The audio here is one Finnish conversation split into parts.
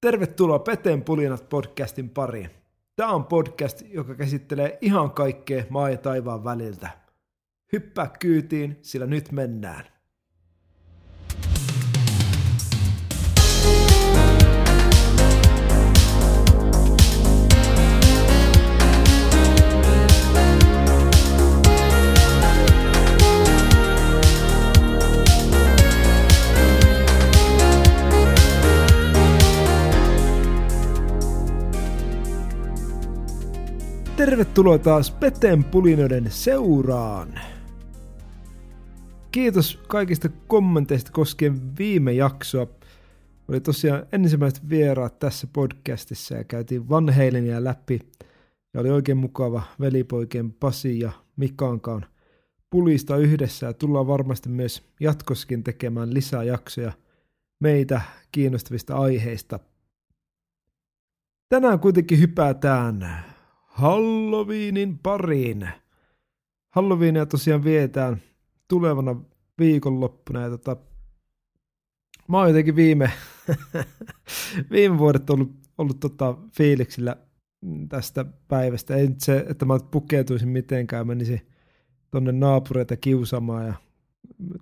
Tervetuloa Peteen pulinat podcastin pariin. Tämä on podcast, joka käsittelee ihan kaikkea maa ja taivaan väliltä. Hyppää kyytiin, sillä nyt mennään. Tervetuloa taas Peten pulinoiden seuraan. Kiitos kaikista kommenteista koskien viime jaksoa. Oli tosiaan ensimmäiset vieraat tässä podcastissa ja käytiin Van Halenia läpi. Ja oli oikein mukava velipoikien Pasi ja Mikankaan pulista yhdessä ja tullaan varmasti myös jatkoskin tekemään lisää jaksoja meitä kiinnostavista aiheista. Tänään kuitenkin hypätään Halloweenin pariin. Halloweenia tosiaan vietään tulevana viikonloppuna ja tota, mä oon jotenkin viime, viime vuodet ollut, ollut tota fiiliksillä tästä päivästä. Ei nyt se, että mä pukeutuisin mitenkään, menisin tonne naapureita kiusamaan ja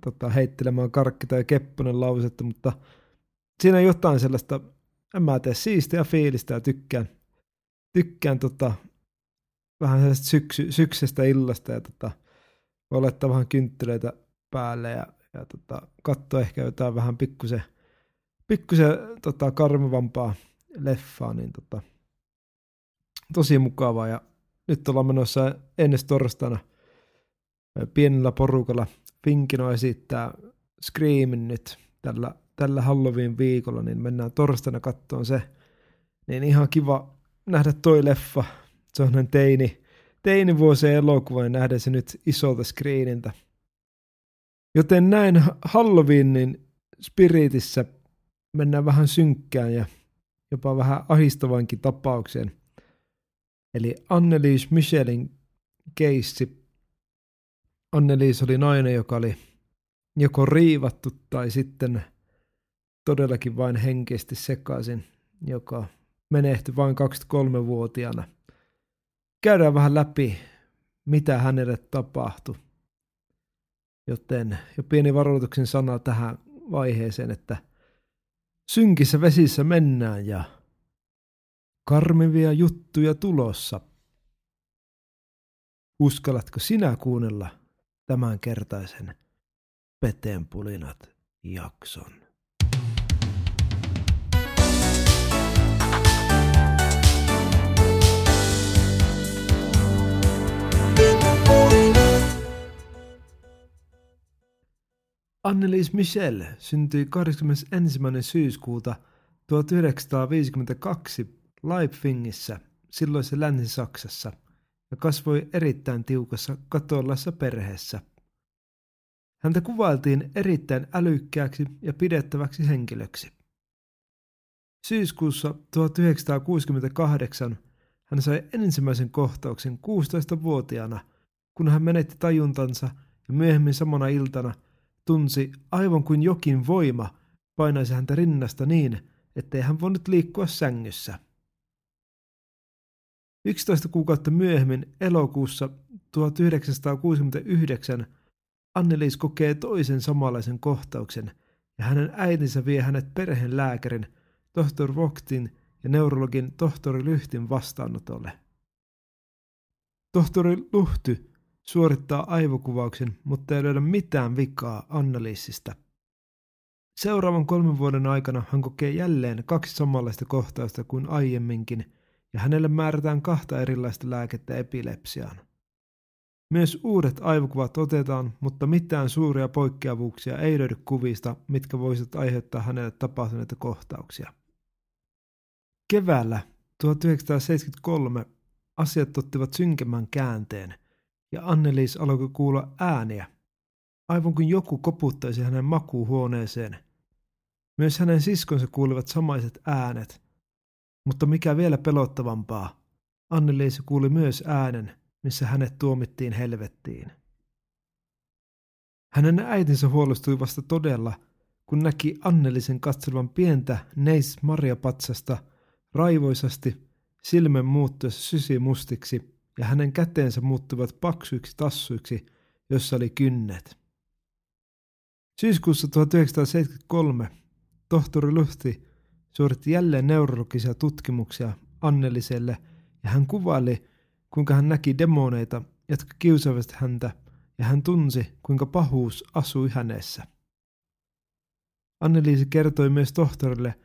tota, heittelemään karkki tai kepponen lausetta, mutta siinä on jotain sellaista, en mä tee siistiä fiilistä ja tykkään, tykkään tota, vähän sellaista syksy, syksestä illasta ja tota, voi laittaa vähän kynttilöitä päälle ja, ja tota, katsoa ehkä jotain vähän pikkusen, pikkusen tota, karmivampaa leffaa, niin tota, tosi mukavaa ja nyt ollaan menossa ennen torstaina pienellä porukalla. Finkino esittää Screamin nyt tällä, tällä Halloween viikolla, niin mennään torstaina kattoon se. Niin ihan kiva nähdä toi leffa sellainen teini, teinivuosien elokuva ja nähdä se nyt isolta screeniltä. Joten näin Halloweenin spiritissä mennään vähän synkkään ja jopa vähän ahistavaankin tapaukseen. Eli Annelies Michelin keissi. Annelies oli nainen, joka oli joko riivattu tai sitten todellakin vain henkisesti sekaisin, joka menehtyi vain 23-vuotiaana – käydään vähän läpi, mitä hänelle tapahtui. Joten jo pieni varoituksen sana tähän vaiheeseen, että synkissä vesissä mennään ja karmivia juttuja tulossa. Uskallatko sinä kuunnella tämänkertaisen Peteen pulinat jakson? Annelies Michel syntyi 21. syyskuuta 1952 Leipfingissä, silloisessa Länsi-Saksassa, ja kasvoi erittäin tiukassa katolassa perheessä. Häntä kuvailtiin erittäin älykkääksi ja pidettäväksi henkilöksi. Syyskuussa 1968 hän sai ensimmäisen kohtauksen 16-vuotiaana, kun hän menetti tajuntansa ja myöhemmin samana iltana – tunsi aivan kuin jokin voima painaisi häntä rinnasta niin, ettei hän voinut liikkua sängyssä. 11 kuukautta myöhemmin elokuussa 1969 Anneliis kokee toisen samanlaisen kohtauksen ja hänen äitinsä vie hänet perheen lääkärin, tohtori Voktin ja neurologin tohtori Lyhtin vastaanotolle. Tohtori Luhty suorittaa aivokuvauksen, mutta ei löydä mitään vikaa Annaliisista. Seuraavan kolmen vuoden aikana hän kokee jälleen kaksi samanlaista kohtausta kuin aiemminkin, ja hänelle määrätään kahta erilaista lääkettä epilepsiaan. Myös uudet aivokuvat otetaan, mutta mitään suuria poikkeavuuksia ei löydy kuvista, mitkä voisivat aiheuttaa hänelle tapahtuneita kohtauksia. Keväällä 1973 asiat ottivat synkemmän käänteen – ja Anneliis alkoi kuulla ääniä, aivan kuin joku koputtaisi hänen makuuhuoneeseen. Myös hänen siskonsa kuulivat samaiset äänet, mutta mikä vielä pelottavampaa, Anneliis kuuli myös äänen, missä hänet tuomittiin helvettiin. Hänen äitinsä huolestui vasta todella, kun näki Annelisen katselevan pientä Neis Marjapatsasta raivoisasti silmän muuttuessa sysimustiksi ja hänen käteensä muuttuvat paksuiksi tassuiksi, jossa oli kynnet. Syyskuussa 1973 tohtori Luhti suoritti jälleen neurologisia tutkimuksia Anneliselle ja hän kuvaili, kuinka hän näki demoneita, jotka kiusaavat häntä ja hän tunsi, kuinka pahuus asui hänessä. Anneliisi kertoi myös tohtorille,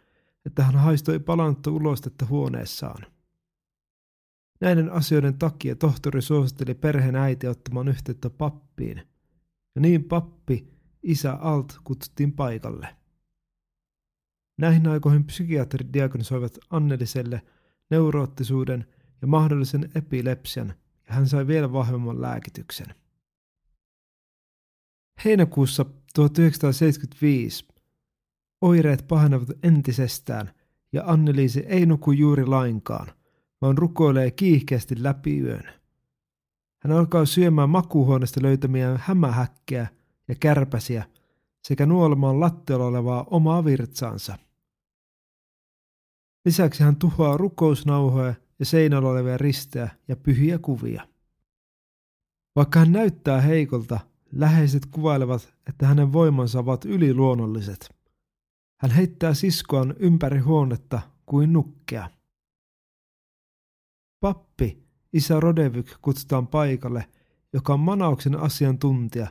että hän haistoi palannutta ulostetta huoneessaan. Näiden asioiden takia tohtori suositteli perheen äiti ottamaan yhteyttä pappiin, ja niin pappi, isä Alt, kutsuttiin paikalle. Näihin aikoihin psykiatrit diagnosoivat Anneliselle neuroottisuuden ja mahdollisen epilepsian, ja hän sai vielä vahvemman lääkityksen. Heinäkuussa 1975 oireet pahenevat entisestään ja Anneliisi ei nuku juuri lainkaan, vaan rukoilee kiihkeästi läpi yön. Hän alkaa syömään makuuhuoneesta löytämiä hämähäkkejä ja kärpäsiä sekä nuolemaan lattialla olevaa omaa virtsaansa. Lisäksi hän tuhoaa rukousnauhoja ja seinällä olevia ristejä ja pyhiä kuvia. Vaikka hän näyttää heikolta, läheiset kuvailevat, että hänen voimansa ovat yliluonnolliset. Hän heittää siskoaan ympäri huonetta kuin nukkea. Pappi, isä Rodevyk kutsutaan paikalle, joka on manauksen asiantuntija,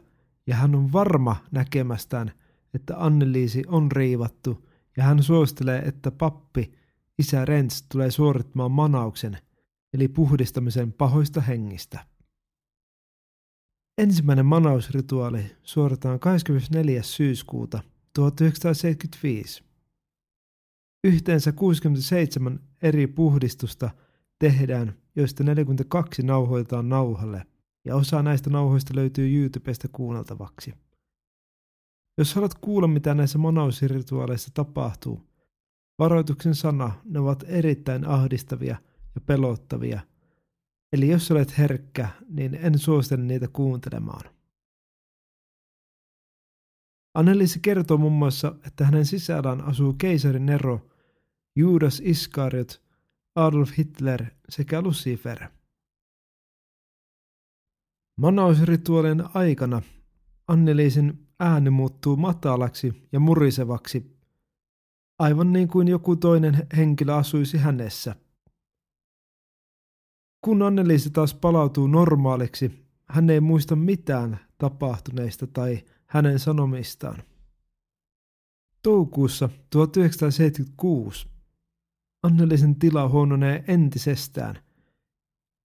ja hän on varma näkemästään, että Anneliisi on riivattu, ja hän suosittelee, että pappi, isä Rents, tulee suorittamaan manauksen, eli puhdistamisen pahoista hengistä. Ensimmäinen manausrituaali suoritetaan 24. syyskuuta 1975. Yhteensä 67 eri puhdistusta tehdään, joista 42 nauhoitetaan nauhalle, ja osa näistä nauhoista löytyy YouTubesta kuunneltavaksi. Jos haluat kuulla, mitä näissä manausrituaaleissa tapahtuu, varoituksen sana, ne ovat erittäin ahdistavia ja pelottavia – Eli jos olet herkkä, niin en suosittele niitä kuuntelemaan. Anneliisi kertoo muun muassa, että hänen sisällään asuu keisari Nero, Judas Iskariot, Adolf Hitler sekä Lucifer. Manausrituaalien aikana Anneliisin ääni muuttuu matalaksi ja murisevaksi, aivan niin kuin joku toinen henkilö asuisi hänessä. Kun Anneliisi taas palautuu normaaliksi, hän ei muista mitään tapahtuneista tai hänen sanomistaan. Toukokuussa 1976 Annelisen tila huononee entisestään.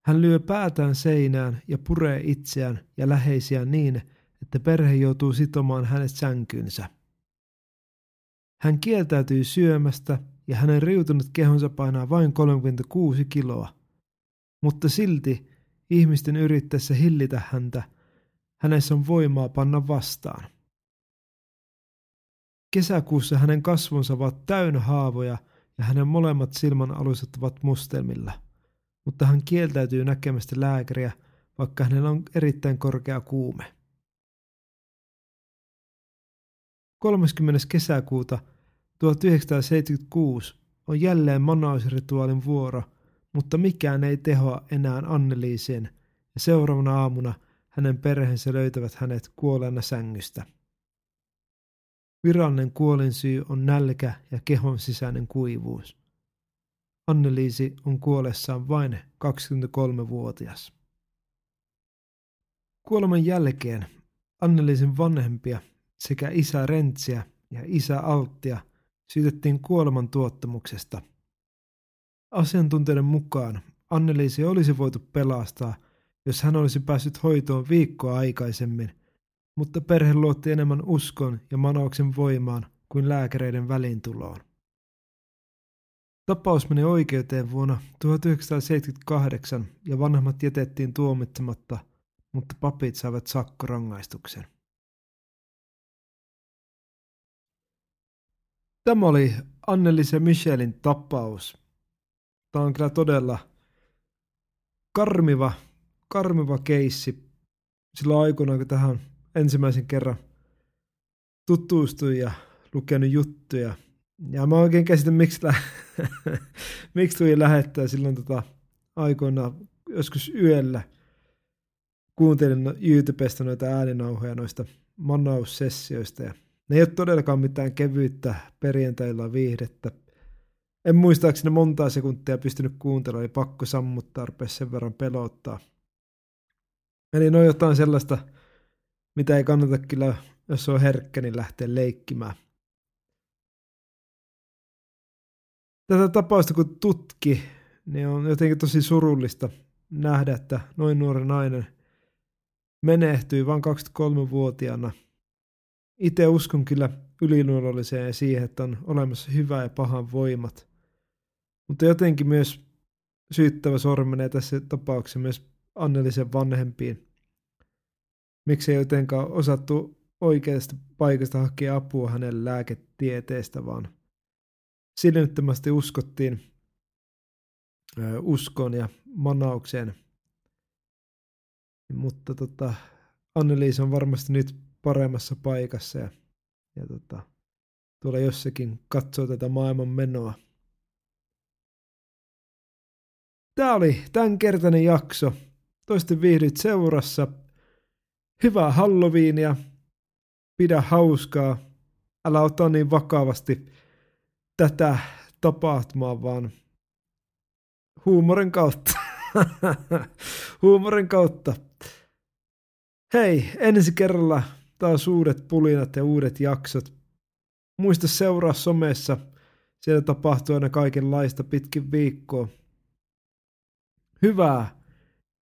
Hän lyö päätään seinään ja puree itseään ja läheisiään niin, että perhe joutuu sitomaan hänet sänkynsä. Hän kieltäytyy syömästä ja hänen riutunut kehonsa painaa vain 36 kiloa mutta silti ihmisten yrittäessä hillitä häntä, hänessä on voimaa panna vastaan. Kesäkuussa hänen kasvonsa ovat täynnä haavoja ja hänen molemmat silmän aluset ovat mustelmilla, mutta hän kieltäytyy näkemästä lääkäriä, vaikka hänellä on erittäin korkea kuume. 30. kesäkuuta 1976 on jälleen manausrituaalin vuoro – mutta mikään ei tehoa enää Anneliiseen, ja seuraavana aamuna hänen perheensä löytävät hänet kuolleena sängystä. Virallinen kuolinsyy on nälkä ja kehon sisäinen kuivuus. Anneliisi on kuolessaan vain 23-vuotias. Kuoleman jälkeen Anneliisin vanhempia sekä isä Rentsiä ja isä Alttia syytettiin kuoleman tuottamuksesta – Asiantuntijoiden mukaan Anneliisi olisi voitu pelastaa, jos hän olisi päässyt hoitoon viikkoa aikaisemmin, mutta perhe luotti enemmän uskon ja manauksen voimaan kuin lääkäreiden välintuloon. Tapaus meni oikeuteen vuonna 1978 ja vanhemmat jätettiin tuomitsematta, mutta papit saivat sakkorangaistuksen. Tämä oli Annelise ja Michelin tapaus. Tämä on kyllä todella karmiva, karmiva keissi. Silloin aikoinaan, kun tähän ensimmäisen kerran tutustuin ja lukenut juttuja. Ja mä oikein käsitän, miksi, lä- miksi tuli lähettää silloin tota, aikoina joskus yöllä. Kuuntelin no, YouTubesta noita ääninauhoja noista manaussessioista ja ne ei ole todellakaan mitään kevyyttä perjantailla viihdettä. En muistaakseni montaa sekuntia pystynyt kuuntelemaan, oli pakko sammuttaa, rupesi sen verran pelottaa. Eli no jotain sellaista, mitä ei kannata kyllä, jos on herkkä, niin lähteä leikkimään. Tätä tapausta kun tutki, niin on jotenkin tosi surullista nähdä, että noin nuori nainen menehtyi vain 23-vuotiaana. Itse uskon kyllä yliluonnolliseen ja siihen, että on olemassa hyvä ja pahan voimat. Mutta jotenkin myös syyttävä sormi menee tässä tapauksessa myös Annelisen vanhempiin. Miksi ei jotenkaan osattu oikeasta paikasta hakea apua hänen lääketieteestä, vaan silmittömästi uskottiin uskon ja manaukseen. Mutta tota, Anneliis on varmasti nyt paremmassa paikassa ja, ja tota, tuolla jossakin katsoo tätä maailman menoa. Tämä oli tämänkertainen jakso. Toisten viihdyt seurassa. Hyvää Halloweenia. Pidä hauskaa. Älä ota niin vakavasti tätä tapahtumaa, vaan huumorin kautta. huumorin kautta. Hei, ensi kerralla taas uudet pulinat ja uudet jaksot. Muista seuraa somessa. Siellä tapahtuu aina kaikenlaista pitkin viikkoa. Hyvää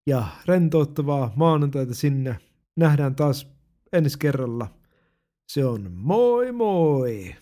ja rentouttavaa maanantaita sinne. Nähdään taas ensi kerralla. Se on moi moi!